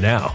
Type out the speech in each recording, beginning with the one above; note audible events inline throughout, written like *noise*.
now.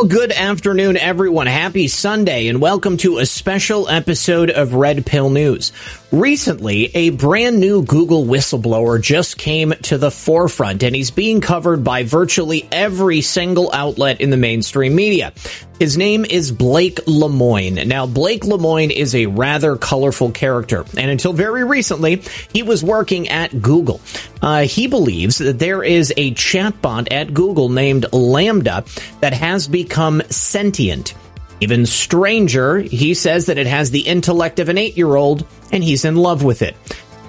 Well, good afternoon, everyone. Happy Sunday, and welcome to a special episode of Red Pill News. Recently, a brand new Google whistleblower just came to the forefront, and he's being covered by virtually every single outlet in the mainstream media. His name is Blake Lemoine. Now, Blake Lemoine is a rather colorful character, and until very recently, he was working at Google. Uh, he believes that there is a chatbot at Google named LaMDA that has become sentient. Even stranger, he says that it has the intellect of an eight year old, and he's in love with it.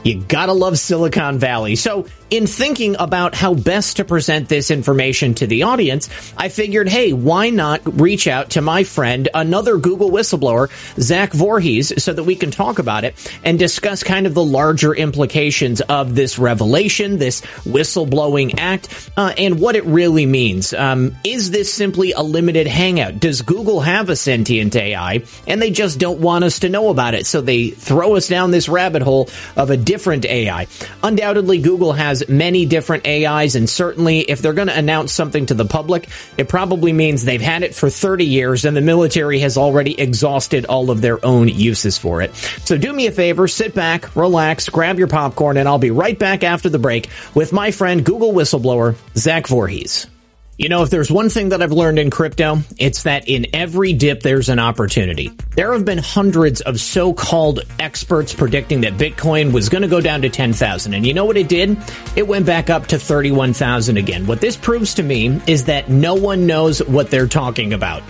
You gotta love Silicon Valley. So, in thinking about how best to present this information to the audience, I figured, hey, why not reach out to my friend, another Google whistleblower, Zach Vorhies, so that we can talk about it and discuss kind of the larger implications of this revelation, this whistleblowing act, uh, and what it really means. Um, is this simply a limited hangout? Does Google have a sentient AI and they just don't want us to know about it? So they throw us down this rabbit hole of a different AI. Undoubtedly, Google has many different AIs, and certainly if they're going to announce something to the public, it probably means they've had it for 30 years and the military has already exhausted all of their own uses for it. So do me a favor, sit back, relax, grab your popcorn, and I'll be right back after the break with my friend Google whistleblower, Zach Vorhies. You know, if there's one thing that I've learned in crypto, it's that in every dip there's an opportunity. There have been hundreds of so-called experts predicting that Bitcoin was going to go down to 10,000. And you know what it did? It went back up to 31,000 again. What this proves to me is that no one knows what they're talking about.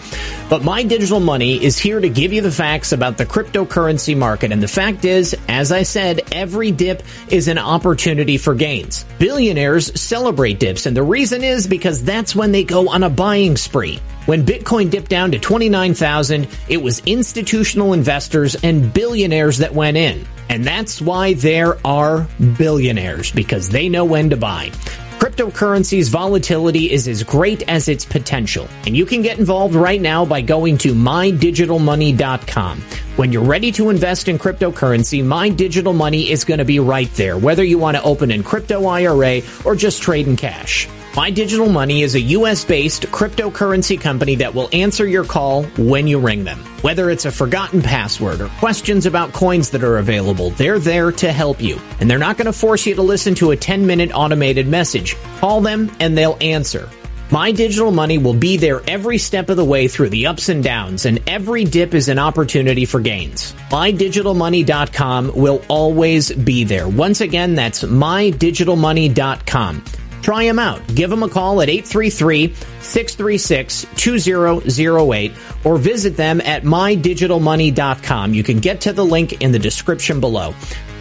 But my digital money is here to give you the facts about the cryptocurrency market. And the fact is, as I said, every dip is an opportunity for gains. Billionaires celebrate dips. And the reason is because that's when they go on a buying spree. When Bitcoin dipped down to 29,000, it was institutional investors and billionaires that went in. And that's why there are billionaires, because they know when to buy. Cryptocurrency's volatility is as great as its potential, and you can get involved right now by going to mydigitalmoney.com. When you're ready to invest in cryptocurrency, My Digital Money is going to be right there, whether you want to open an crypto IRA or just trade in cash. My Digital Money is a US based cryptocurrency company that will answer your call when you ring them. Whether it's a forgotten password or questions about coins that are available, they're there to help you. And they're not going to force you to listen to a 10 minute automated message. Call them and they'll answer. My Digital Money will be there every step of the way through the ups and downs, and every dip is an opportunity for gains. MyDigitalMoney.com will always be there. Once again, that's MyDigitalMoney.com. Try them out. Give them a call at 833 636 2008 or visit them at mydigitalmoney.com. You can get to the link in the description below.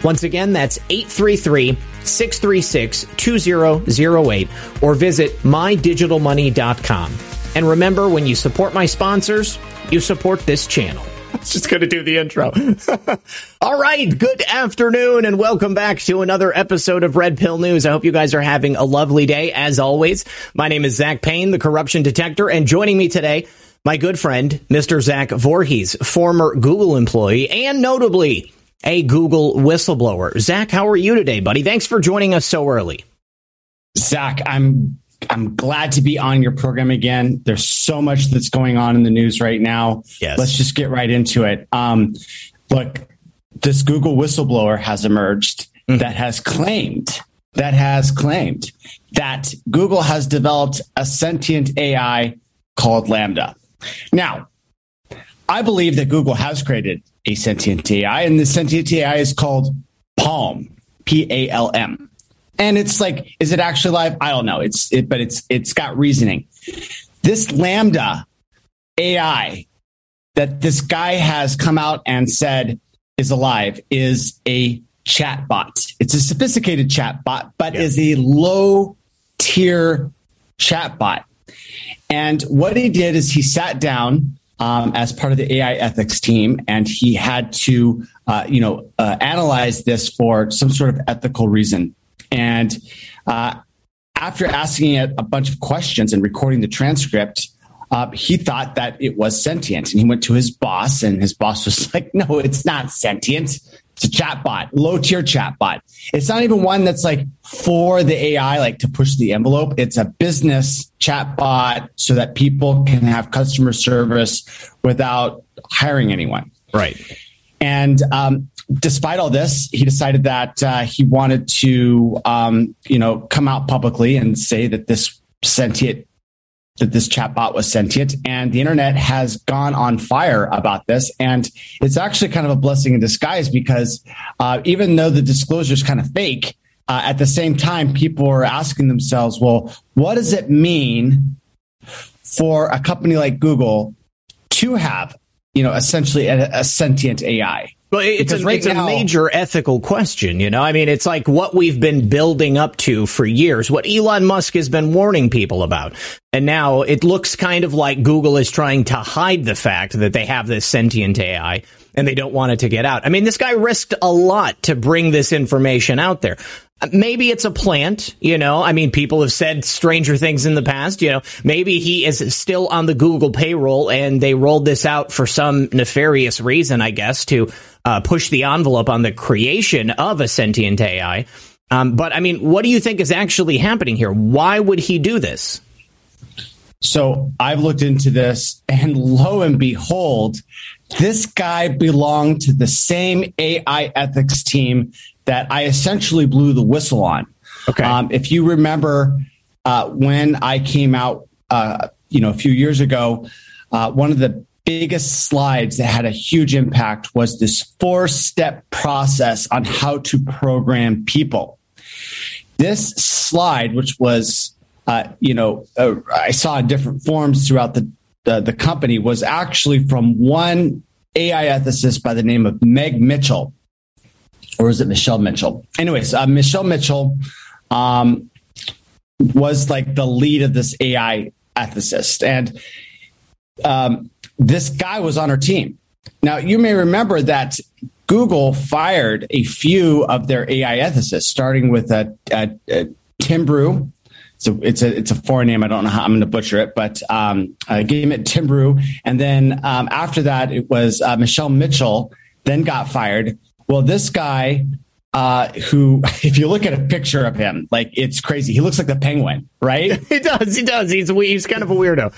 Once again, that's 833 636 2008 or visit mydigitalmoney.com. And remember, when you support my sponsors, you support this channel. *laughs* Just going to do the intro. *laughs* All right. Good afternoon and welcome back to another episode of Red Pill News. I hope you guys are having a lovely day. As always, my name is Zak Paine, the corruption detector, and joining me today, my good friend, Mr. Zach Vorhies, former Google employee and notably a Google whistleblower. Zach, how are you today, buddy? Thanks for joining us so early. Zach, I'm I'm glad to be on your program again. There's so much that's going on in the news right now. Yes. Let's just get right into it. Um, look, this Google whistleblower has emerged mm-hmm. that has claimed that has claimed that Google has developed a sentient AI called LaMDA. Now, I believe that Google has created a sentient AI, and the sentient AI is called PaLM, P A L M and it's like, is it actually live? I don't know. It's it, but it's it's got reasoning. This LaMDA AI that this guy has come out and said is alive is a chat bot. It's a sophisticated chat bot, but yeah. is a low tier chat bot. And what he did is he sat down um, as part of the AI ethics team, and he had to, uh, you know, uh, analyze this for some sort of ethical reason. And uh, after asking it a bunch of questions and recording the transcript, uh, he thought that it was sentient. And he went to his boss, and his boss was *laughs* like, no, it's not sentient. It's a chatbot, low tier chatbot. It's not even one that's like for the AI, like to push the envelope. It's a business chatbot so that people can have customer service without hiring anyone. Right. And um, despite all this, he decided that uh, he wanted to, um, you know, come out publicly and say that this sentient that this chatbot was sentient. And the internet has gone on fire about this. And it's actually kind of a blessing in disguise because uh, even though the disclosure is kind of fake uh, at the same time people are asking themselves well what does it mean for a company like google to have you know essentially a, a sentient ai well, it's, a, right it's now, a major ethical question, you know? I mean, it's like what we've been building up to for years, what Elon Musk has been warning people about. And now it looks kind of like Google is trying to hide the fact that they have this sentient AI and they don't want it to get out. I mean, this guy risked a lot to bring this information out there. Maybe it's a plant, you know. I mean, people have said stranger things in the past, you know. Maybe he is still on the Google payroll and they rolled this out for some nefarious reason, I guess, to uh, push the envelope on the creation of a sentient AI. Um, but I mean, what do you think is actually happening here? Why would he do this? So I've looked into this, and lo and behold, this guy belonged to the same AI ethics team that I essentially blew the whistle on. Okay. Um, if you remember uh, when I came out, uh, you know, a few years ago, uh, one of the biggest slides that had a huge impact was this four step process on how to program people. This slide, which was, uh, you know, uh, I saw in different forms throughout the, the, the company, was actually from one AI ethicist by the name of Meg Mitchell, or is it Michelle Mitchell? Anyways, uh, Michelle Mitchell um, was like the lead of this AI ethicist, and um, this guy was on her team. Now, you may remember that Google fired a few of their AI ethicists, starting with a, a, a Tim Brew. So it's a it's a foreign name. I don't know how I'm going to butcher it, but um, I gave it Tim Brew, and then um, after that, it was uh, Michelle Mitchell. Then got fired. Well, this guy, uh, who, *laughs* if you look at a picture of him, like it's crazy. He looks like the penguin, right? *laughs* he does. He does. He's he's kind of a weirdo.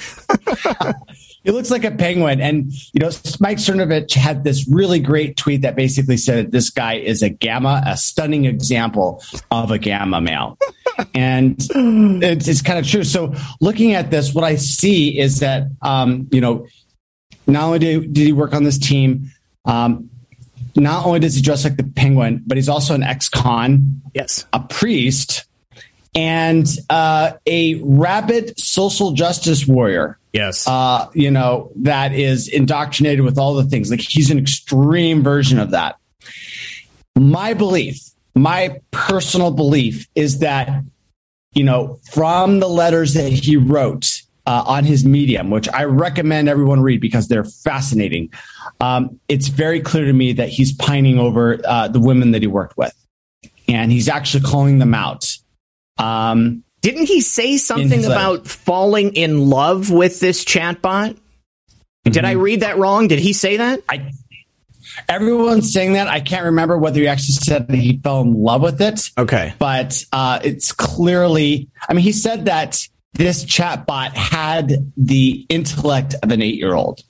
*laughs* He looks like a penguin. And, you know, Mike Cernovich had this really great tweet that basically said that this guy is a gamma, a stunning example of a gamma male. *laughs* and it's, it's kind of true. So looking at this, what I see is that, um, you know, not only did, did he work on this team, um, not only does he dress like the penguin, but he's also an ex-con, yes, a priest, and uh, a rabid social justice warrior. Yes. Uh, you know, that is indoctrinated with all the things. Like he's an extreme version of that. My belief, my personal belief is that, you know, from the letters that he wrote uh, on his medium, which I recommend everyone read because they're fascinating, um, it's very clear to me that he's pining over uh, the women that he worked with. And he's actually calling them out. Um, didn't he say something about falling in love with this chatbot? Mm-hmm. Did I mm-hmm. read that wrong? Did he say that? I, everyone's saying that. I can't remember whether he actually said that he fell in love with it. Okay. But uh, it's clearly, I mean, he said that this chatbot had the intellect of an eight year old,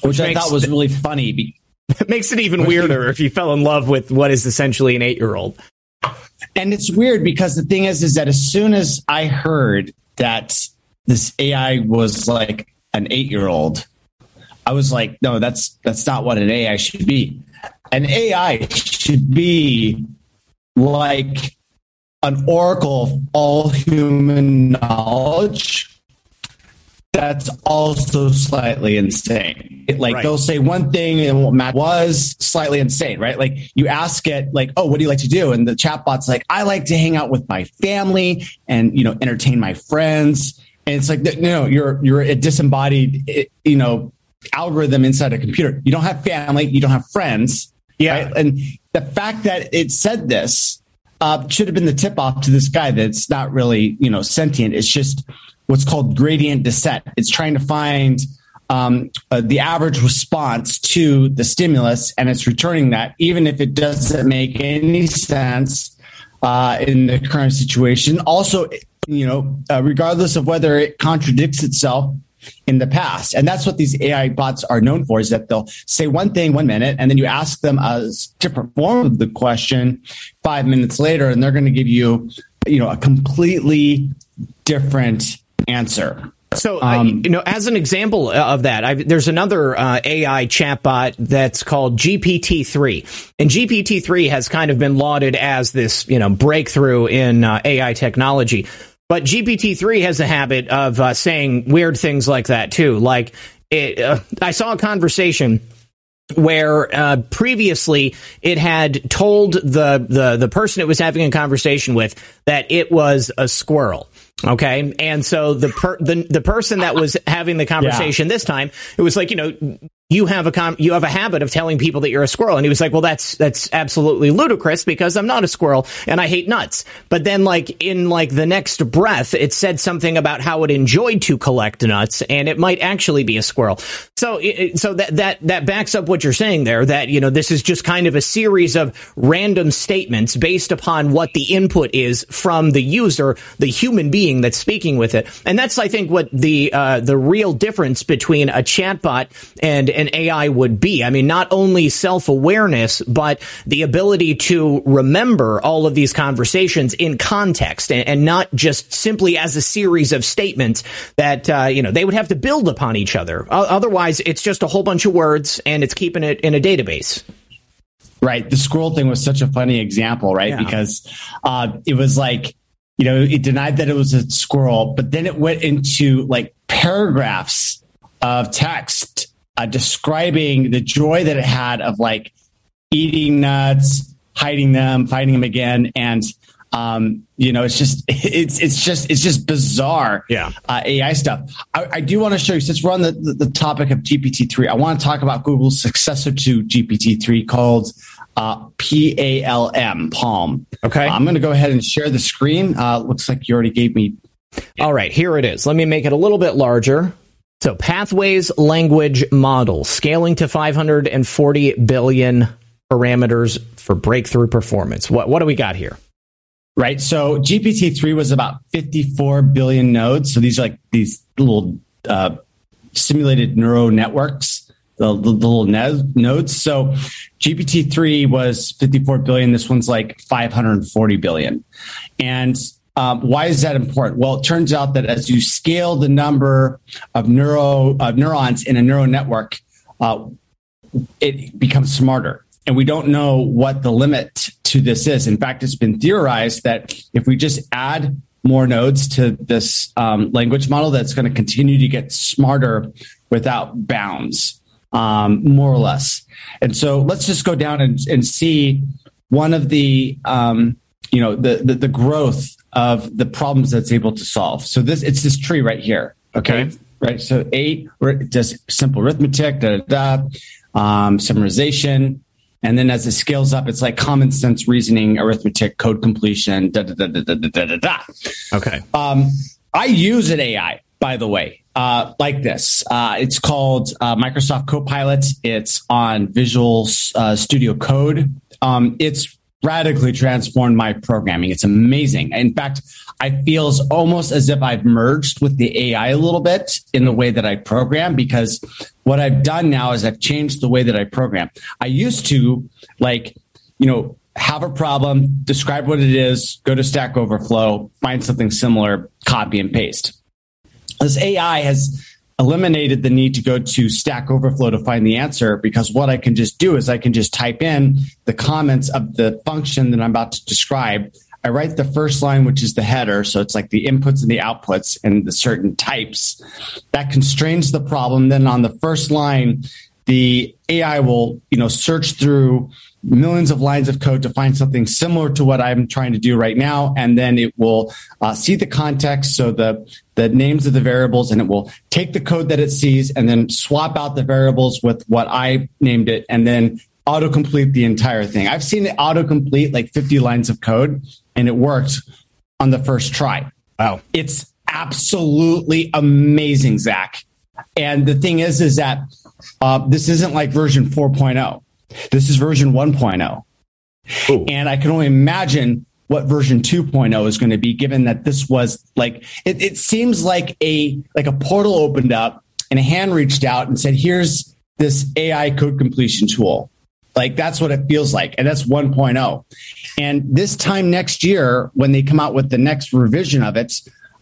which, which I thought was really funny. It *laughs* makes it even weirder if you fell in love with what is essentially an eight year old. And it's weird because the thing is, is that as soon as I heard that this AI was like an eight year old, I was like, no, that's that's not what an AI should be. An AI should be like an oracle of all human knowledge that's also slightly insane. Like Right. they'll say one thing and what Matt was slightly insane, right? Like you ask it, like, "Oh, what do you like to do?" And the chatbot's like, "I like to hang out with my family and you know entertain my friends." And it's like, no, no, you're you're a disembodied, eh, you know, algorithm inside a computer. You don't have family, you don't have friends, Yeah. right? And the fact that it said this uh, should have been the tip off to this guy that's not really, you know, sentient. It's just what's called gradient descent. It's trying to find um, uh, the average response to the stimulus, and it's returning that, even if it doesn't make any sense uh, in the current situation. Also, you know, uh, regardless of whether it contradicts itself in the past. And that's what these AI bots are known for is that they'll say one thing one minute and then you ask them a different form of the question five minutes later and they're going to give you, you know, a completely different answer. So, uh, you know, as an example of that, I've, there's another uh, AI chatbot that's called GPT-3, and GPT-3 has kind of been lauded as this, you know, breakthrough in uh, AI technology. But GPT-3 has a habit of uh, saying weird things like that too. Like, it, uh, I saw a conversation where uh, previously it had told the, the the person it was having a conversation with that it was a squirrel. Okay, and so the per- the the person that was having the conversation this time, it was like you know you have a com- you have a habit of telling people that you're a squirrel, and he was like, well, that's that's absolutely ludicrous because I'm not a squirrel and I hate nuts. But then like in like the next breath, it said something about how it enjoyed to collect nuts, and it might actually be a squirrel. So it, so that that that backs up what you're saying there. That you know this is just kind of a series of random statements based upon what the input is from the user, the human being that's speaking with it, and that's I think what the uh, the real difference between a chatbot and an AI would be. I mean, not only self awareness, but the ability to remember all of these conversations in context and, and not just simply as a series of statements that uh, you know they would have to build upon each other. O- otherwise, it's just a whole bunch of words and it's keeping it in a database. Right. The scroll thing was such a funny example, right? Yeah. Because uh, it was like, you know, it denied that it was a squirrel, but then it went into like paragraphs of text uh, describing the joy that it had of like eating nuts, hiding them, finding them again, and um, you know, it's just *laughs* it's it's just it's just bizarre. Yeah. uh, AI stuff. I, I do want to show you since we're on the, the, the topic of GPT three. I want to talk about Google's successor to GPT three called uh, PALM PaLM. Okay. I'm going to go ahead and share the screen. Uh, looks like you already gave me All right, here it is. Let me make it a little bit larger. So, Pathways Language Model, scaling to 540 billion parameters for breakthrough performance. What what do we got here? right? So GPT three was about 54 billion nodes. So these are like these little uh, simulated neural networks, the, the, the little no- nodes. So GPT three was 54 billion. This one's like 540 billion. And um, why is that important? Well, it turns out that as you scale the number of neuro of neurons in a neural network, uh, it becomes smarter. And we don't know what the limit to this is. In fact, it's been theorized that if we just add more nodes to this um, language model, that's going to continue to get smarter without bounds, um, more or less. And so let's just go down and, and see one of the, um, you know, the, the the growth of the problems that's able to solve. So this it's this tree right here. Okay. Okay. Right. So eight just simple arithmetic, da da da, um, summarization. And then as it scales up, it's like common sense reasoning, arithmetic, code completion, da da da da da da da da. da. Okay. Um, I use an AI, by the way, uh, like this. Uh, it's called uh, Microsoft Copilot. It's on Visual uh, Studio Code. Um, it's radically transformed my programming. It's amazing. In fact, I feel as almost as if I've merged with the AI a little bit in the way that I program because what I've done now is I've changed the way that I program. I used to like, you know, have a problem, describe what it is, go to Stack Overflow, find something similar, copy and paste. This AI has eliminated the need to go to Stack Overflow to find the answer because what I can just do is I can just type in the comments of the function that I'm about to describe. I write the first line, which is the header. So it's like the inputs and the outputs and the certain types that constrains the problem. Then on the first line, the AI will, you know, search through millions of lines of code to find something similar to what I'm trying to do right now, and then it will uh, see the context, so the the names of the variables, and it will take the code that it sees and then swap out the variables with what I named it, and then autocomplete the entire thing. I've seen it autocomplete like 50 lines of code, and it worked on the first try. Wow, it's absolutely amazing, Zach. And the thing is, is that uh, this isn't like version 4.0. This is version 1.0. Ooh. And I can only imagine what version 2.0 is going to be given that this was like it, it seems like a like a portal opened up and a hand reached out and said here's this AI code completion tool. Like that's what it feels like. And that's 1.0. And this time next year, when they come out with the next revision of it,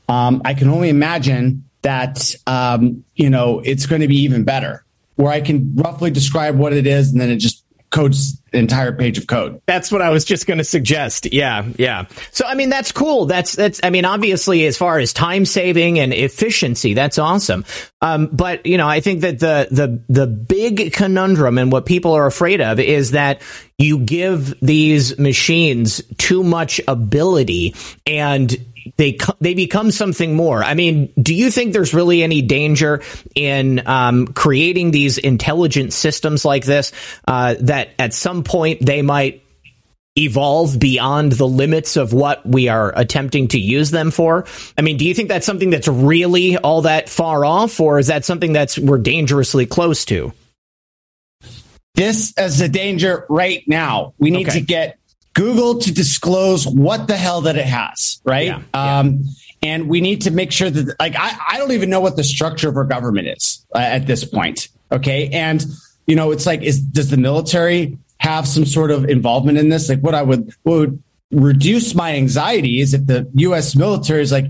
um, I can only imagine that, um, you know, it's going to be even better where I can roughly describe what it is and then it just codes the entire page of code. That's what I was just going to suggest. Yeah, yeah. So I mean that's cool. That's that's I mean obviously as far as time saving and efficiency, that's awesome. Um, but you know, I think that the the the big conundrum and what people are afraid of is that you give these machines too much ability and they they become something more. I mean, do you think there's really any danger in um, creating these intelligent systems like this uh, that at some point they might evolve beyond the limits of what we are attempting to use them for? I mean, do you think that's something that's really all that far off, or is that something that's we're dangerously close to? This is a danger right now. We need okay. to get Google to disclose what the hell that it has, right? Yeah, um, yeah. And we need to make sure that, like, I, I don't even know what the structure of our government is uh, at this point. Okay. And, you know, it's like, is, does the military have some sort of involvement in this? Like, what I would, what would reduce my anxiety is if the US military is like,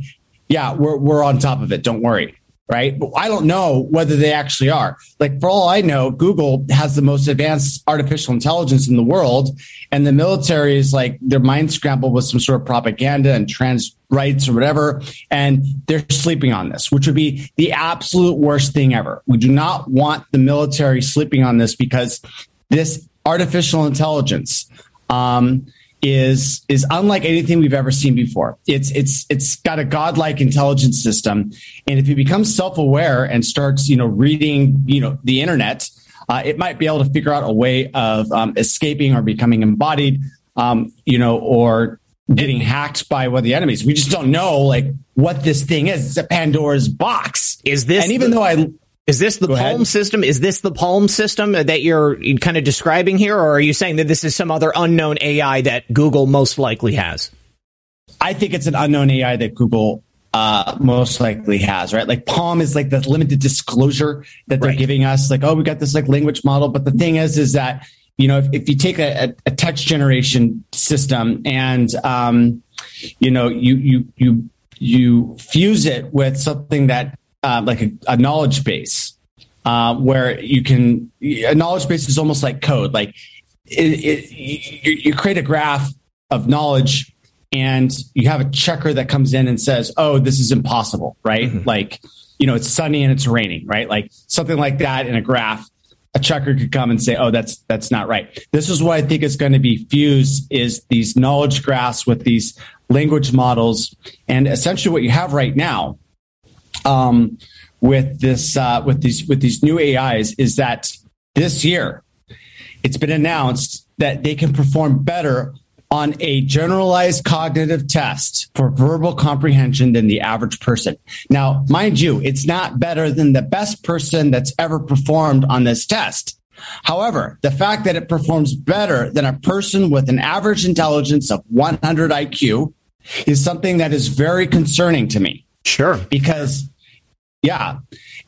yeah, we're, we're on top of it. Don't worry right? But I don't know whether they actually are. Like for all I know, Google has the most advanced artificial intelligence in the world, and the military is like their mind scrambled with some sort of propaganda and trans rights or whatever, and they're sleeping on this, which would be the absolute worst thing ever. We do not want the military sleeping on this because this artificial intelligence um, is is unlike anything we've ever seen before. It's it's it's got a godlike intelligence system, and if it becomes self aware and starts you know reading you know the internet, uh, it might be able to figure out a way of um, escaping or becoming embodied, um, you know, or getting hacked by one of the enemies. We just don't know like what this thing is. It's a Pandora's box. Is this? And even the- though I is this the Go PaLM ahead. system? Is this the PaLM system that you're kind of describing here, or are you saying that this is some other unknown AI that Google most likely has? I think it's an unknown AI that Google uh, most likely has, right? Like PaLM is like the limited disclosure that they're right. giving us, like, oh, we got this like language model. But the thing is, is that you know, if, if you take a, a, text generation system and um, you know, you you you you fuse it with something that uh, like a, a, knowledge base uh, where you can a knowledge base is almost like code. Like it, it, you, you, create a graph of knowledge and you have a checker that comes in and says oh this is impossible right? Mm-hmm. like you know it's sunny and it's raining right? Like something like that in a graph a checker could come and say oh that's that's not right. This is what i think is going to be fused is these knowledge graphs with these language models. And essentially what you have right now um, with this uh, with these with these new AIs is that this year it's been announced that they can perform better on a generalized cognitive test for verbal comprehension than the average person. Now, mind you, it's not better than the best person that's ever performed on this test. However, the fact that it performs better than a person with an average intelligence of 100 IQ is something that is very concerning to me. Sure. Because yeah.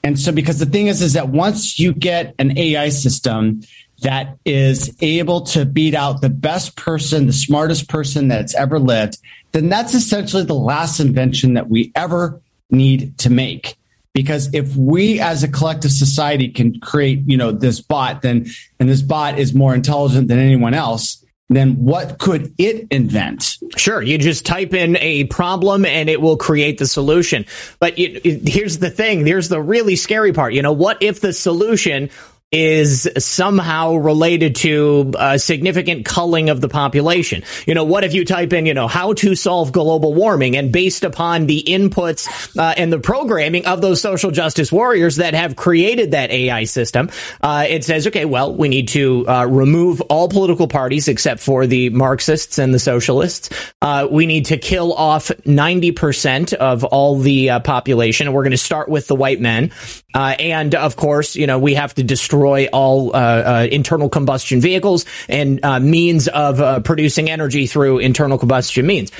And so because the thing is is that once you get an AI system that is able to beat out the best person, the smartest person that's ever lived, then that's essentially the last invention that we ever need to make. Because if we as a collective society can create, you know, this bot, then and this bot is more intelligent than anyone else, then what could it invent? Sure, you just type in a problem and it will create the solution. But it, it, here's the thing: here's the really scary part. You know, what if the solution is somehow related to a significant culling of the population. You know, what if you type in, you know, how to solve global warming and based upon the inputs uh, and the programming of those social justice warriors that have created that AI system, uh, it says, okay, well, we need to uh, remove all political parties except for the Marxists and the socialists. Uh, we need to kill off 90% of all the uh, population. And we're going to start with the white men. Uh, and of course, you know, we have to destroy all uh, uh, internal combustion vehicles and uh, means of uh, producing energy through internal combustion means.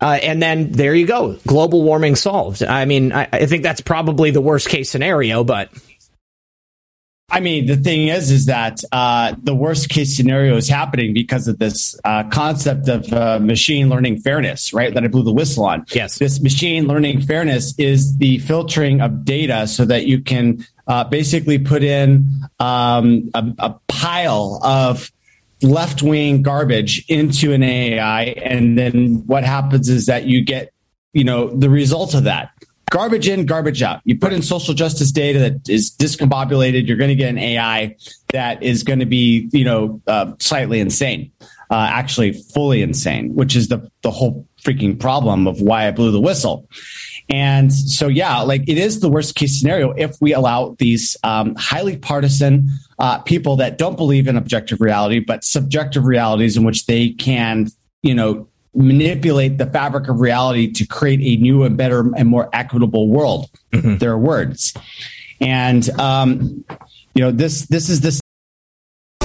Uh, and then there you go, global warming solved. I mean, I, I think that's probably the worst case scenario, but I mean, the thing is, is that uh, the worst case scenario is happening because of this uh, concept of uh, machine learning fairness, right? That I blew the whistle on. Yes. This machine learning fairness is the filtering of data so that you can uh, basically put in um, a, a pile of left wing garbage into an AI. And then what happens is that you get, you know, the result of that garbage in, garbage out. You put in social justice data that is discombobulated, you're going to get an AI that is going to be, you know, uh, slightly insane, uh, actually fully insane, which is the the whole freaking problem of why I blew the whistle. And so, yeah, like it is the worst case scenario if we allow these um, highly partisan uh, people that don't believe in objective reality, but subjective realities in which they can, you know, manipulate the fabric of reality to create a new and better and more equitable world. Mm-hmm. Their words, and um, you know this this is this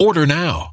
Order now.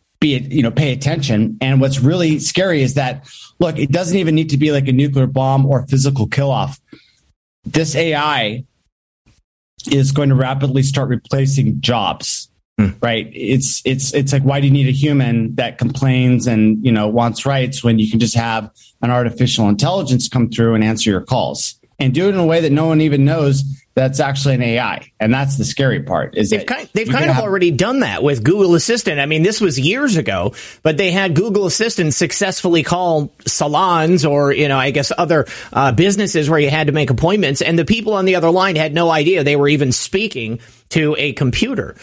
be it, you know pay attention. And what's really scary is that look, it doesn't even need to be like a nuclear bomb or physical kill off. This AI is going to rapidly start replacing jobs. Hmm. Right. It's it's it's like why do you need a human that complains and you know wants rights when you can just have an artificial intelligence come through and answer your calls and do it in a way that no one even knows that's actually an AI. And that's the scary part. Is they've kind, they've kind of have, already done that with Google Assistant. I mean, this was years ago, but they had Google Assistant successfully call salons or you know, I guess other uh, businesses where you had to make appointments, and the people on the other line had no idea they were even speaking to a computer.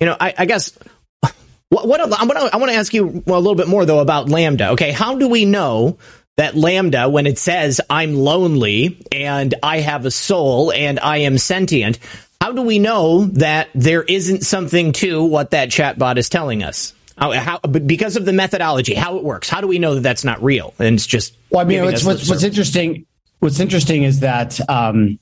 You know, I, I guess *laughs* what, what I want to ask you a little bit more though about LaMDA. Okay, how do we know that LaMDA, when it says I'm lonely and I have a soul and I am sentient, how do we know that there isn't something to what that chatbot is telling us? How, how, because of the methodology, how it works. How do we know that that's not real and it's just? Well, I mean, what's, what's, what's interesting. What's interesting is that um,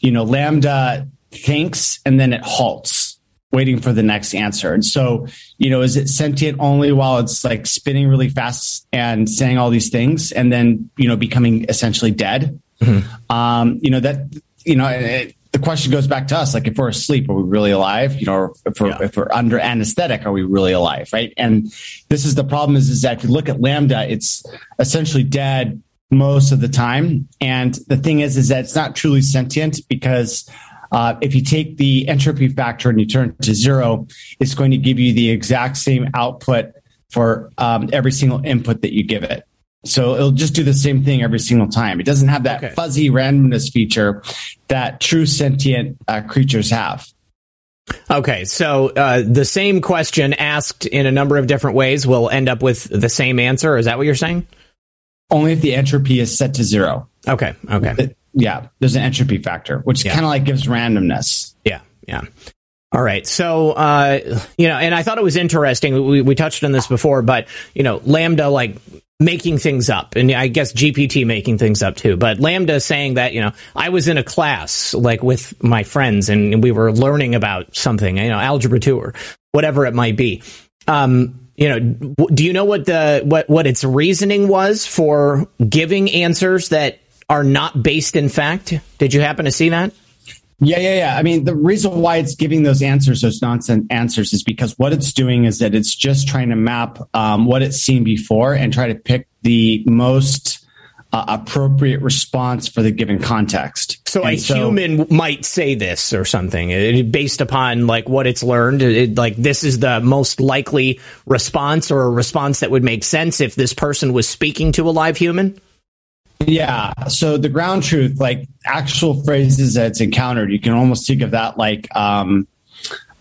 you know LaMDA thinks and then it halts waiting for the next answer. And so, you know, is it sentient only while it's like spinning really fast and saying all these things and then, you know, becoming essentially dead? Mm-hmm. Um, you know, that, you know, it, the question goes back to us like if we're asleep are we really alive you know if we're, yeah. if we're under anesthetic are we really alive right and this is the problem is is that if you look at LaMDA it's essentially dead most of the time and the thing is is that it's not truly sentient because uh, if you take the entropy factor and you turn it to zero, it's going to give you the exact same output for um, every single input that you give it. So it'll just do the same thing every single time. It doesn't have that okay. fuzzy randomness feature that true sentient uh, creatures have. Okay, so uh, the same question asked in a number of different ways will end up with the same answer. Is that what you're saying? Only if the entropy is set to zero. Okay. Okay yeah, there's an entropy factor, which yeah. kind of like gives randomness. Yeah, yeah. All right. So, uh, you know, and I thought it was interesting. We, we touched on this before, but, you know, LaMDA, like, making things up and I guess GPT making things up too. But LaMDA saying that, you know, I was in a class like with my friends and we were learning about something, you know, algebra two or whatever it might be. Um, you know, do you know what the what what its reasoning was for giving answers that are not based in fact. Did you happen to see that? Yeah, yeah, yeah. I mean, the reason why it's giving those answers, those nonsense answers, is because what it's doing is that it's just trying to map um, what it's seen before and try to pick the most uh, appropriate response for the given context. So and a so, human might say this or something it, based upon like what it's learned. It, like this is the most likely response or a response that would make sense if this person was speaking to a live human. Yeah. So the ground truth, like actual phrases that it's encountered, you can almost think of that like um,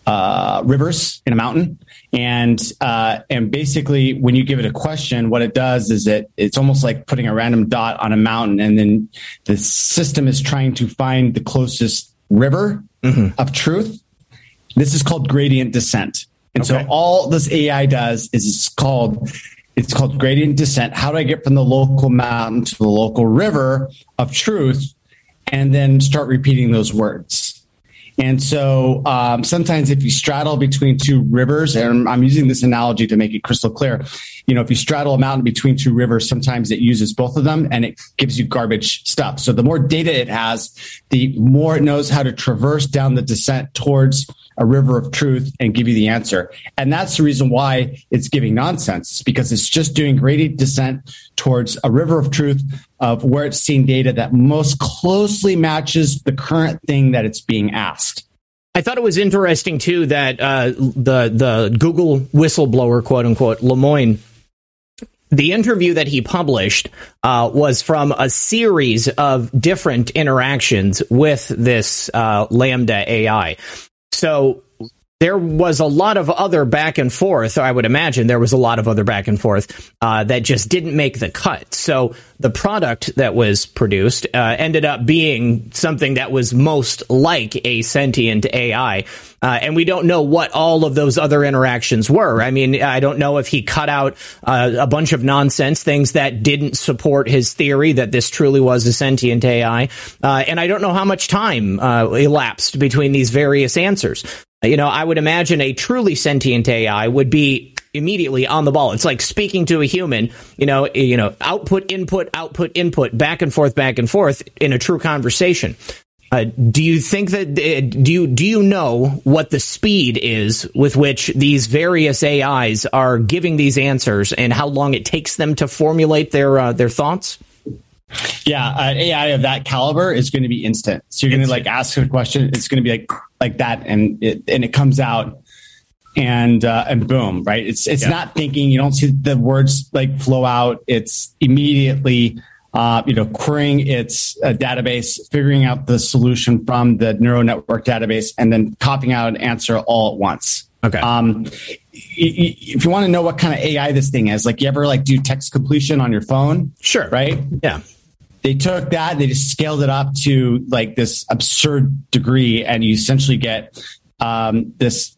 uh, rivers in a mountain. And uh, and basically, when you give it a question, what it does is it it's almost like putting a random dot on a mountain, and then the system is trying to find the closest river mm-hmm. of truth. This is called gradient descent. And okay. so all this AI does is it's called it's called gradient descent. How do I get from the local mountain to the local river of truth and then start repeating those words? And so um, sometimes if you straddle between two rivers, and I'm using this analogy to make it crystal clear, you know, if you straddle a mountain between two rivers, sometimes it uses both of them and it gives you garbage stuff. So the more data it has, the more it knows how to traverse down the descent towards a river of truth and give you the answer. And that's the reason why it's giving nonsense because it's just doing gradient descent towards a river of truth of where it's seeing data that most closely matches the current thing that it's being asked. I thought it was interesting too that uh, the the Google whistleblower, quote unquote, Lemoine the interview that he published uh, was from a series of different interactions with this uh, LaMDA AI. So there was a lot of other back and forth. I would imagine there was a lot of other back and forth uh, that just didn't make the cut. So the product that was produced uh, ended up being something that was most like a sentient AI. Uh, and we don't know what all of those other interactions were. I mean, I don't know if he cut out uh, a bunch of nonsense, things that didn't support his theory that this truly was a sentient AI. Uh, and I don't know how much time uh, elapsed between these various answers. You know, I would imagine a truly sentient AI would be immediately on the ball. It's like speaking to a human, you know, you know, output, input, output, input, back and forth, back and forth in a true conversation. Uh, do you think that uh, do you do you know what the speed is with which these various AIs are giving these answers and how long it takes them to formulate their uh, their thoughts? Yeah, uh, AI of that caliber is going to be instant. So you're going to like ask a question, it's going to be like like that, and it and it comes out, and uh, and boom, right? It's it's yeah. not thinking. You don't see the words like flow out. It's immediately. Uh, you know, querying its uh, database, figuring out the solution from the neural network database, and then copying out an answer all at once. Okay. Um, if you want to know what kind of AI this thing is, like you ever like do text completion on your phone? Sure. Right. Yeah they took that, and they just scaled it up to like this absurd degree, and you essentially get um, this,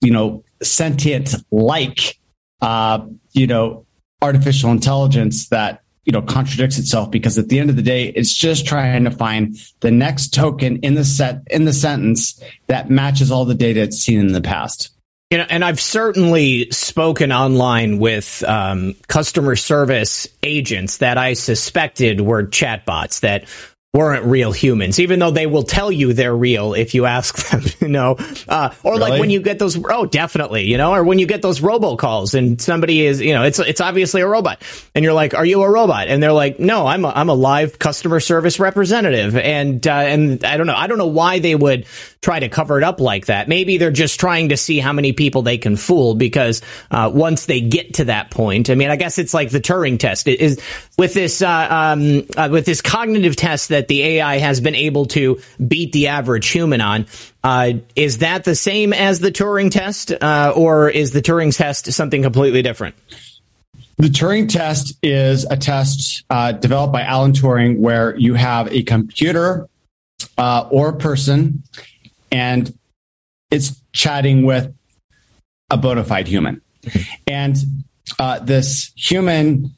you know, sentient like, uh, you know, artificial intelligence that you know contradicts itself because at the end of the day it's just trying to find the next token in the set in the sentence that matches all the data it's seen in the past you know, and I've certainly spoken online with um, customer service agents that I suspected were chatbots that weren't real humans, even though they will tell you they're real if you ask *laughs* them, you know, uh, or really? like when you get those, oh, definitely, you know, or when you get those robocalls and somebody is, you know, it's, it's obviously a robot and you're like, are you a robot? And they're like, no, I'm a, I'm a live customer service representative. And, uh, and I don't know, I don't know why they would try to cover it up like that. Maybe they're just trying to see how many people they can fool because, uh, once they get to that point, I mean, I guess it's like the Turing test it is with this, uh, um, uh, with this cognitive test that the AI has been able to beat the average human on. Uh, is that the same as the Turing test, uh, or is the Turing test something completely different? The Turing test is a test uh, developed by Alan Turing where you have a computer uh, or a person and it's chatting with a bona fide human. And uh, this human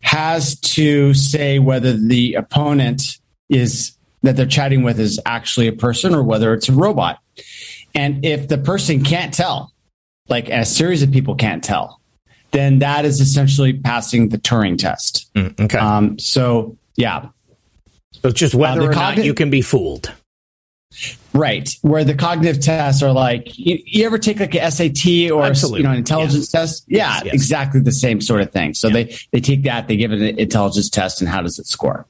has to say whether the opponent is that they're chatting with is actually a person or whether it's a robot. And if the person can't tell, like a series of people can't tell, then that is essentially passing the Turing test. Mm, okay. Um, so yeah. So it's just whether uh, or not you can be fooled. Right. Where the cognitive tests are like, you, you ever take like an SAT or you know an intelligence yes. test? Yeah, yes, yes. exactly the same sort of thing. So yeah. they they take that, they give it an intelligence test, and how does it score?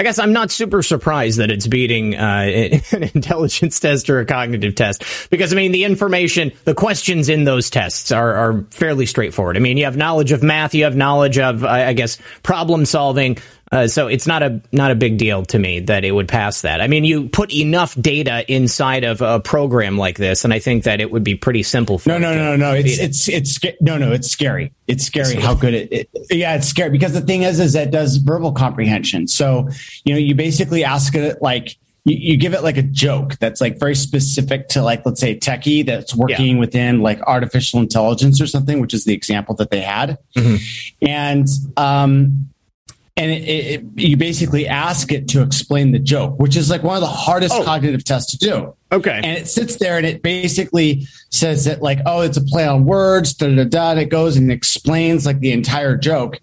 I guess I'm not super surprised that it's beating uh, *laughs* an intelligence test or a cognitive test because I mean the information, the questions in those tests are, are fairly straightforward. I mean you have knowledge of math, you have knowledge of I guess problem solving, uh, so it's not a not a big deal to me that it would pass that. I mean, you put enough data inside of a program like this, and I think that it would be pretty simple. for No, no, no, no. It's it. it's it's no, no. It's scary. It's scary how good it, it. Yeah, it's scary because the thing is, is that it does verbal comprehension. So you know, you basically ask it like you, you, give it like a joke that's like very specific to like let's say techie that's working yeah. within like artificial intelligence or something which is the example that they had mm-hmm. and um and it, it, you basically ask it to explain the joke, which is like one of the hardest oh. cognitive tests to do. Okay. And it sits there and it basically says that like, oh, it's a play on words, da da da. And it goes and explains like the entire joke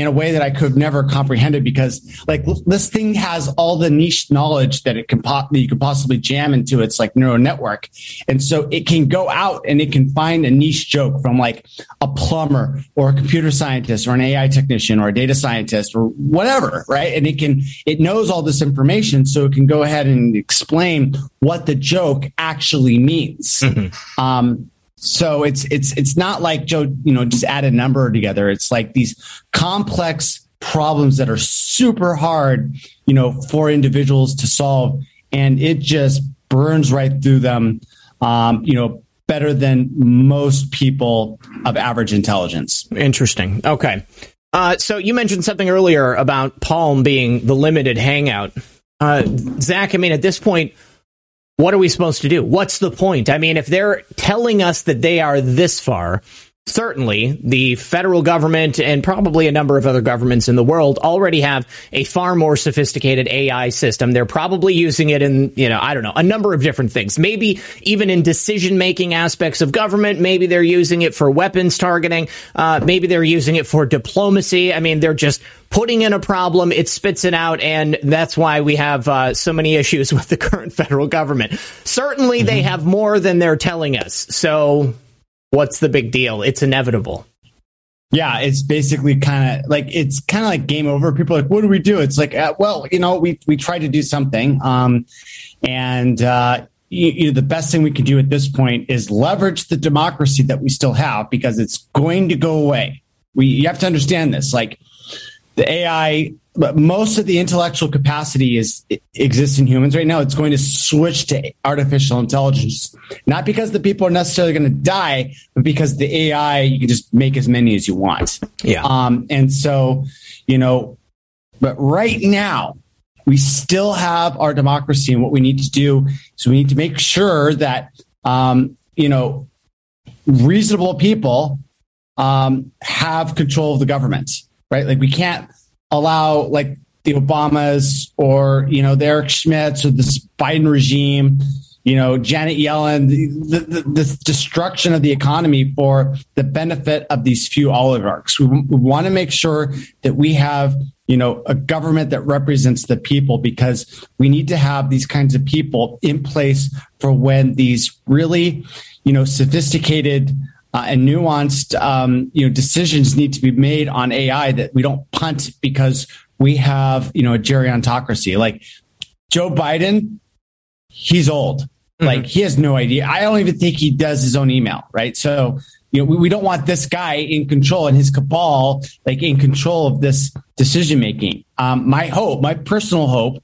in a way that I could never comprehend it because like this thing has all the niche knowledge that it can po- that you could possibly jam into its like neural network. And so it can go out and it can find a niche joke from like a plumber or a computer scientist or an AI technician or a data scientist or whatever, right? And it can it knows all this information so it can go ahead and explain what the joke actually means. Mm-hmm. Um, so it's it's it's not like Joe, you know, just add a number together. It's like these complex problems that are super hard, you know, for individuals to solve, and it just burns right through them. Um, you know, better than most people of average intelligence. Interesting. Okay. Uh, so you mentioned something earlier about PaLM being the limited hangout. Uh, Zak, I mean, at this point, what are we supposed to do? What's the point? I mean, if they're telling us that they are this far, certainly the federal government and probably a number of other governments in the world already have a far more sophisticated AI system. They're probably using it in, you know, I don't know, a number of different things. Maybe even in decision making aspects of government. Maybe they're using it for weapons targeting. Uh, maybe they're using it for diplomacy. I mean, they're just putting in a problem, it spits it out, and that's why we have uh, so many issues *laughs* with the current federal government. Certainly, mm-hmm. they have more than they're telling us. So what's the big deal? It's inevitable. Yeah, it's basically kind of like it's kind of like game over. People like, what do we do? It's like, uh, well, you know, we we tried to do something, um, and uh, you, you know, the best thing we can do at this point is leverage the democracy that we still have because it's going to go away. We you have to understand this. Like the AI but most of the intellectual capacity is exists in humans right now. It's going to switch to artificial intelligence, not because the people are necessarily going to die, but because the AI you can just make as many as you want. Yeah. Um, and so, you know, but right now we still have our democracy, and what we need to do is we need to make sure that um, you know reasonable people um, have control of the government. Right? Like we can't allow like the Obamas or you know the Eric Schmidts or this Biden regime, you know Janet Yellen, the, the, the, destruction of the economy for the benefit of these few oligarchs. We, we want to make sure that we have you know a government that represents the people because we need to have these kinds of people in place for when these really you know sophisticated uh, and nuanced um, you know decisions need to be made on AI that we don't punt because we have you know a gerontocracy like Joe Biden. He's old. Mm-hmm. Like he has no idea. I don't even think he does his own email. Right. So you know we, we don't want this guy in control and his cabal like in control of this decision making. Um, my hope, my personal hope,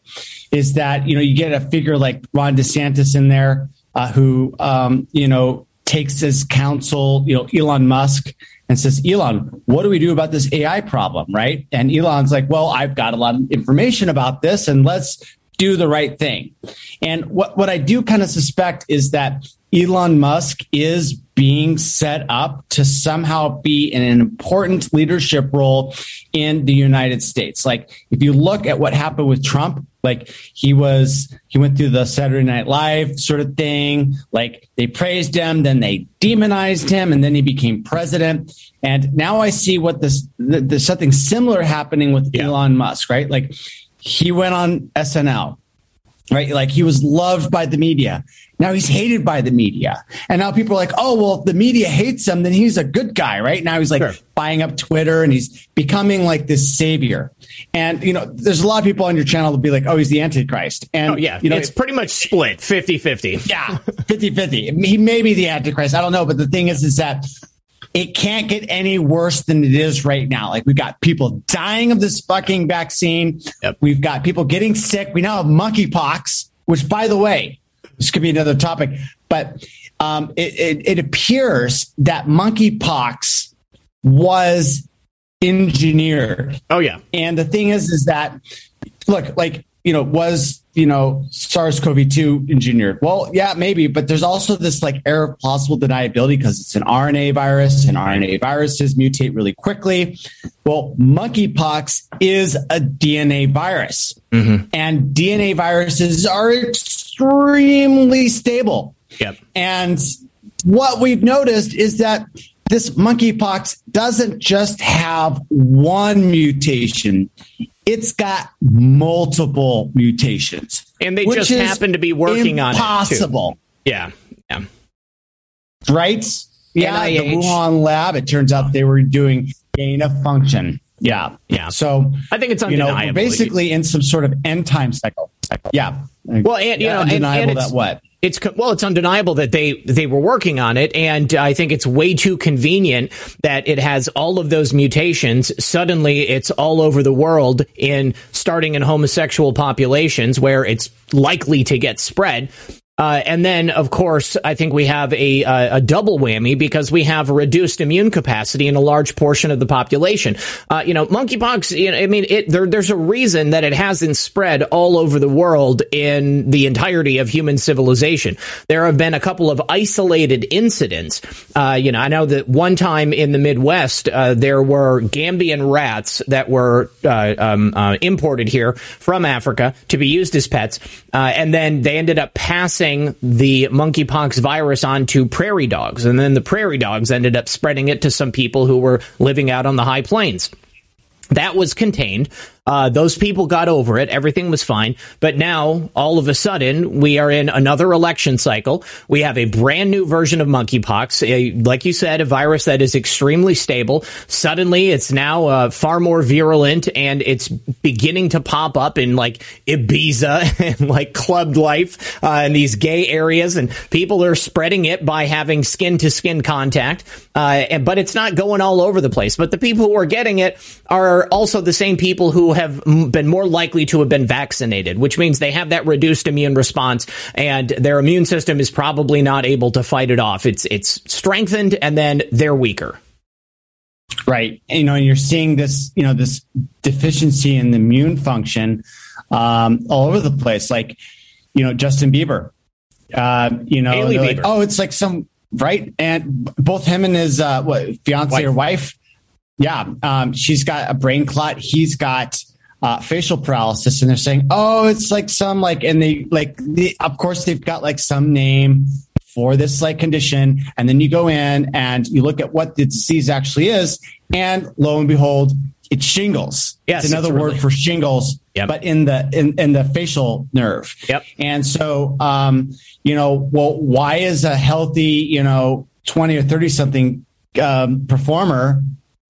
is that you know you get a figure like Ron DeSantis in there uh, who um, you know takes his counsel, you know, Elon Musk and says, Elon, what do we do about this AI problem? Right. And Elon's like, well, I've got a lot of information about this and let's do the right thing. And what, what I do kind of suspect is that Elon Musk is being set up to somehow be in an important leadership role in the United States. Like if you look at what happened with Trump, like he was, he went through the Saturday Night Live sort of thing. Like they praised him, then they demonized him, and then he became president. And now I see what this, there's something similar happening with yeah. Elon Musk, right? Like he went on SNL right? Like he was loved by the media. Now he's hated by the media. And now people are like, oh, well, if the media hates him, then he's a good guy, right? Now he's like sure. buying up Twitter and he's becoming like this savior. And, you know, there's a lot of people on your channel that be like, oh, he's the Antichrist. And, oh, yeah, you know, it's pretty much split 50 50. Yeah, 50 50. He may be the Antichrist. I don't know. But the thing is, is that it can't get any worse than it is right now. Like we've got people dying of this fucking vaccine. Yep. We've got people getting sick. We now have monkeypox, which by the way, this could be another topic, but um, it, it, it appears that monkeypox was engineered. Oh yeah. And the thing is, is that look, like you know, was, you know, SARS-CoV-2 engineered? Well, yeah, maybe, but there's also this like air of plausible deniability because it's an RNA virus and RNA viruses mutate really quickly. Well, monkeypox is a DNA virus mm-hmm. and DNA viruses are extremely stable. Yep. And what we've noticed is that this monkeypox doesn't just have one mutation it's got multiple mutations. And they just happen to be working on it. Possible. Yeah. Yeah. Right? Yeah. NIH. The Wuhan lab, it turns out they were doing gain of function. Yeah. Yeah. So I think it's undeniable. You know, basically in some sort of end time cycle. Yeah. Well, and you yeah, know, undeniable and, and that what? It's well, it's undeniable that they they were working on it, and I think it's way too convenient that it has all of those mutations. Suddenly, it's all over the world in starting in homosexual populations where it's likely to get spread. Uh, and then, of course, I think we have a, a, a double whammy because we have reduced immune capacity in a large portion of the population. Uh, you know, monkeypox. You know, I mean, it, there, there's a reason that it hasn't spread all over the world in the entirety of human civilization. There have been a couple of isolated incidents. Uh, you know, I know that one time in the Midwest uh, there were Gambian rats that were uh, um, uh, imported here from Africa to be used as pets, and then they ended up passing passing the monkeypox virus onto prairie dogs. And then the prairie dogs ended up spreading it to some people who were living out on the high plains. That was contained. Uh, those people got over it. Everything was fine. But now, all of a sudden, we are in another election cycle. We have a brand new version of monkeypox. A, like you said, a virus that is extremely stable. Suddenly, it's now uh, far more virulent and it's beginning to pop up in like Ibiza *laughs* and like club life uh, in these gay areas. And people are spreading it by having skin to skin contact. Uh, and, but it's not going all over the place. But the people who are getting it are also the same people who have been more likely to have been vaccinated, which means they have that reduced immune response and their immune system is probably not able to fight it off. It's it's strengthened and then they're weaker. Right. You know, and you're seeing this, you know, this deficiency in the immune function um, all over the place. Like, you know, Justin Bieber. Uh, you know, like, oh, it's like some right, and both him and his uh, what fiance wife. or wife. Yeah, um, she's got a brain clot. He's got uh, facial paralysis, and they're saying, "Oh, it's like some like," and they like, the, of course, they've got like some name for this like condition, and then you go in and you look at what the disease actually is, and lo and behold, it's shingles. Yes, it's another it's word really, for shingles, yep. but in the in, in the facial nerve. Yep. And so, um, you know, well, why is a healthy, you know, twenty or thirty something um, performer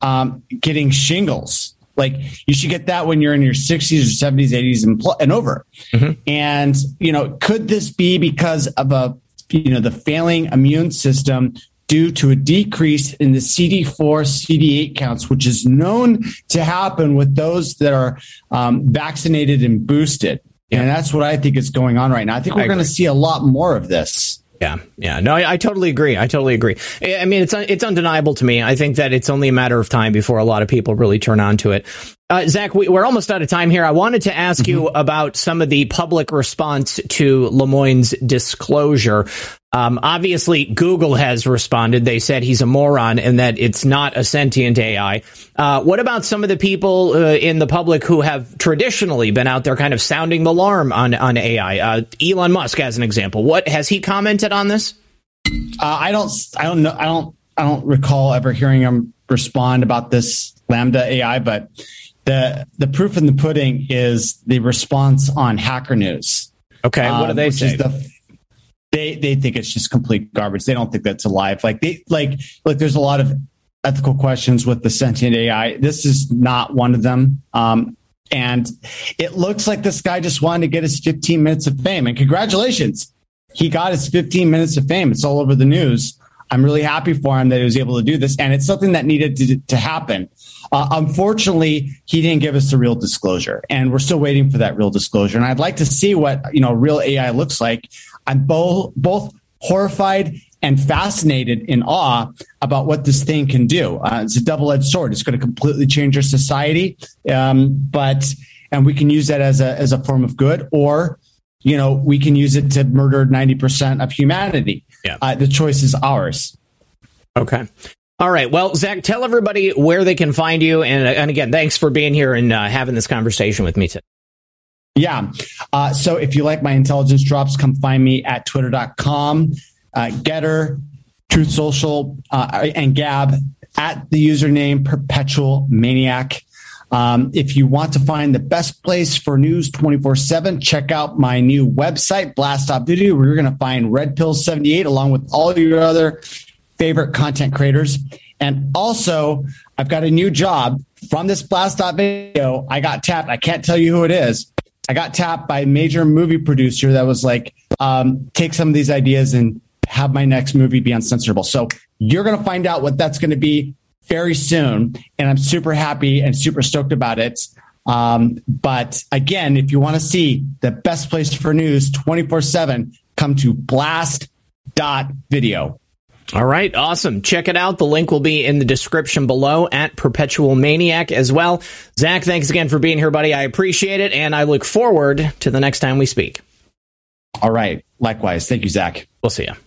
um, getting shingles? Like you should get that when you're in your 60s or 70s, 80s and, pl- and over. Mm-hmm. And, you know, could this be because of a, you know, the failing immune system due to a decrease in the CD4, CD8 counts, which is known to happen with those that are um, vaccinated and boosted. Yeah. And that's what I think is going on right now. I think we're going to see a lot more of this. Yeah, yeah. No, I, I, totally agree. I totally agree. I mean, it's it's undeniable to me. I think that it's only a matter of time before a lot of people really turn on to it. Uh, Zak, we, are almost out of time here. I wanted to ask mm-hmm. you about some of the public response to Lemoine's disclosure. Um, obviously, Google has responded. They said he's a moron and that it's not a sentient AI. Uh, what about some of the people uh, in the public who have traditionally been out there kind of sounding the alarm on on AI? Uh, Elon Musk, as an example, what has he commented on this? Uh, I don't. I don't know. I don't. I don't recall ever hearing him respond about this LaMDA AI, but the the proof in the pudding is the response on Hacker News. Okay, what do um, they um, say? The, they they think it's just complete garbage. They don't think that's alive. Like they like like there's a lot of ethical questions with the sentient AI. This is not one of them. Um, and it looks like this guy just wanted to get his 15 minutes of fame. And congratulations, he got his 15 minutes of fame. It's all over the news. I'm really happy for him that he was able to do this, and it's something that needed to, to happen. Uh, unfortunately, he didn't give us the real disclosure, and we're still waiting for that real disclosure. And I'd like to see what you know real AI looks like. I'm both both horrified and fascinated in awe about what this thing can do. Uh, it's a double edged sword. It's going to completely change our society, um, but and we can use that as a as a form of good, or you know we can use it to murder ninety percent of humanity. Yeah. Uh, the choice is ours. Okay. All right. Well, Zak, tell everybody where they can find you. And, and again, thanks for being here and uh, having this conversation with me today. Yeah. Uh, so if you like my intelligence drops, come find me at twitter.com, uh, Gettr, Truth Social, uh, and Gab at the username Perpetual Maniac. Um, if you want to find the best place for news 24 7, check out my new website, Blast Off Video, where you're going to find Red Pill 78 along with all your other favorite content creators. And also, I've got a new job from this blast video. I got tapped. I can't tell you who it is. I got tapped by a major movie producer that was like, um, take some of these ideas and have my next movie be uncensorable. So you're going to find out what that's going to be very soon. And I'm super happy and super stoked about it. Um, but again, if you want to see the best place for news 24 7, come to blast.video. All right, awesome. Check it out. The link will be in the description below at Perpetual Maniac as well. Zak, thanks again for being here, buddy. I appreciate it, and I look forward to the next time we speak. All right. Likewise. Thank you, Zak. We'll see you.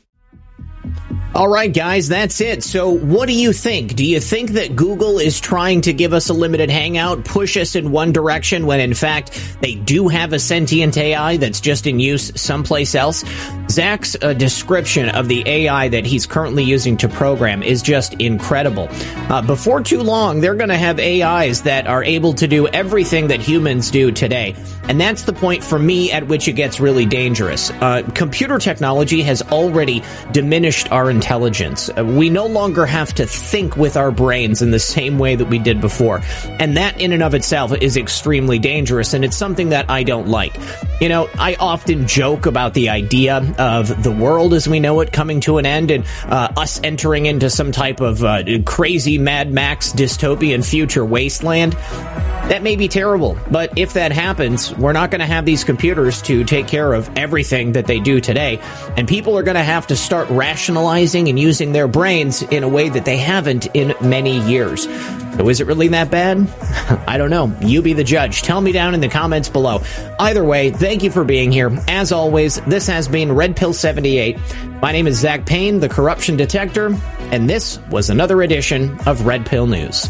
All right, guys, that's it. So, what do you think? Do you think that Google is trying to give us a limited hangout, push us in one direction, when in fact they do have a sentient AI that's just in use someplace else? Zak's uh, description of the AI that he's currently using to program is just incredible. Uh, before too long, they're going to have AIs that are able to do everything that humans do today. And that's the point for me at which it gets really dangerous. Uh, computer technology has already diminished our intelligence. Uh, we no longer have to think with our brains in the same way that we did before. And that in and of itself is extremely dangerous. And it's something that I don't like. You know, I often joke about the idea of the world as we know it coming to an end and uh, us entering into some type of uh, crazy Mad Max dystopian future wasteland. That may be terrible, but if that happens, we're not going to have these computers to take care of everything that they do today, and people are going to have to start rationalizing and using their brains in a way that they haven't in many years. So is it really that bad? *laughs* I don't know. You be the judge. Tell me down in the comments below. Either way, thank you for being here. As always, this has been Red Pill 78. My name is Zak Paine, the corruption detector, and this was another edition of Red Pill News.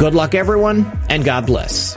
Good luck, everyone, and God bless.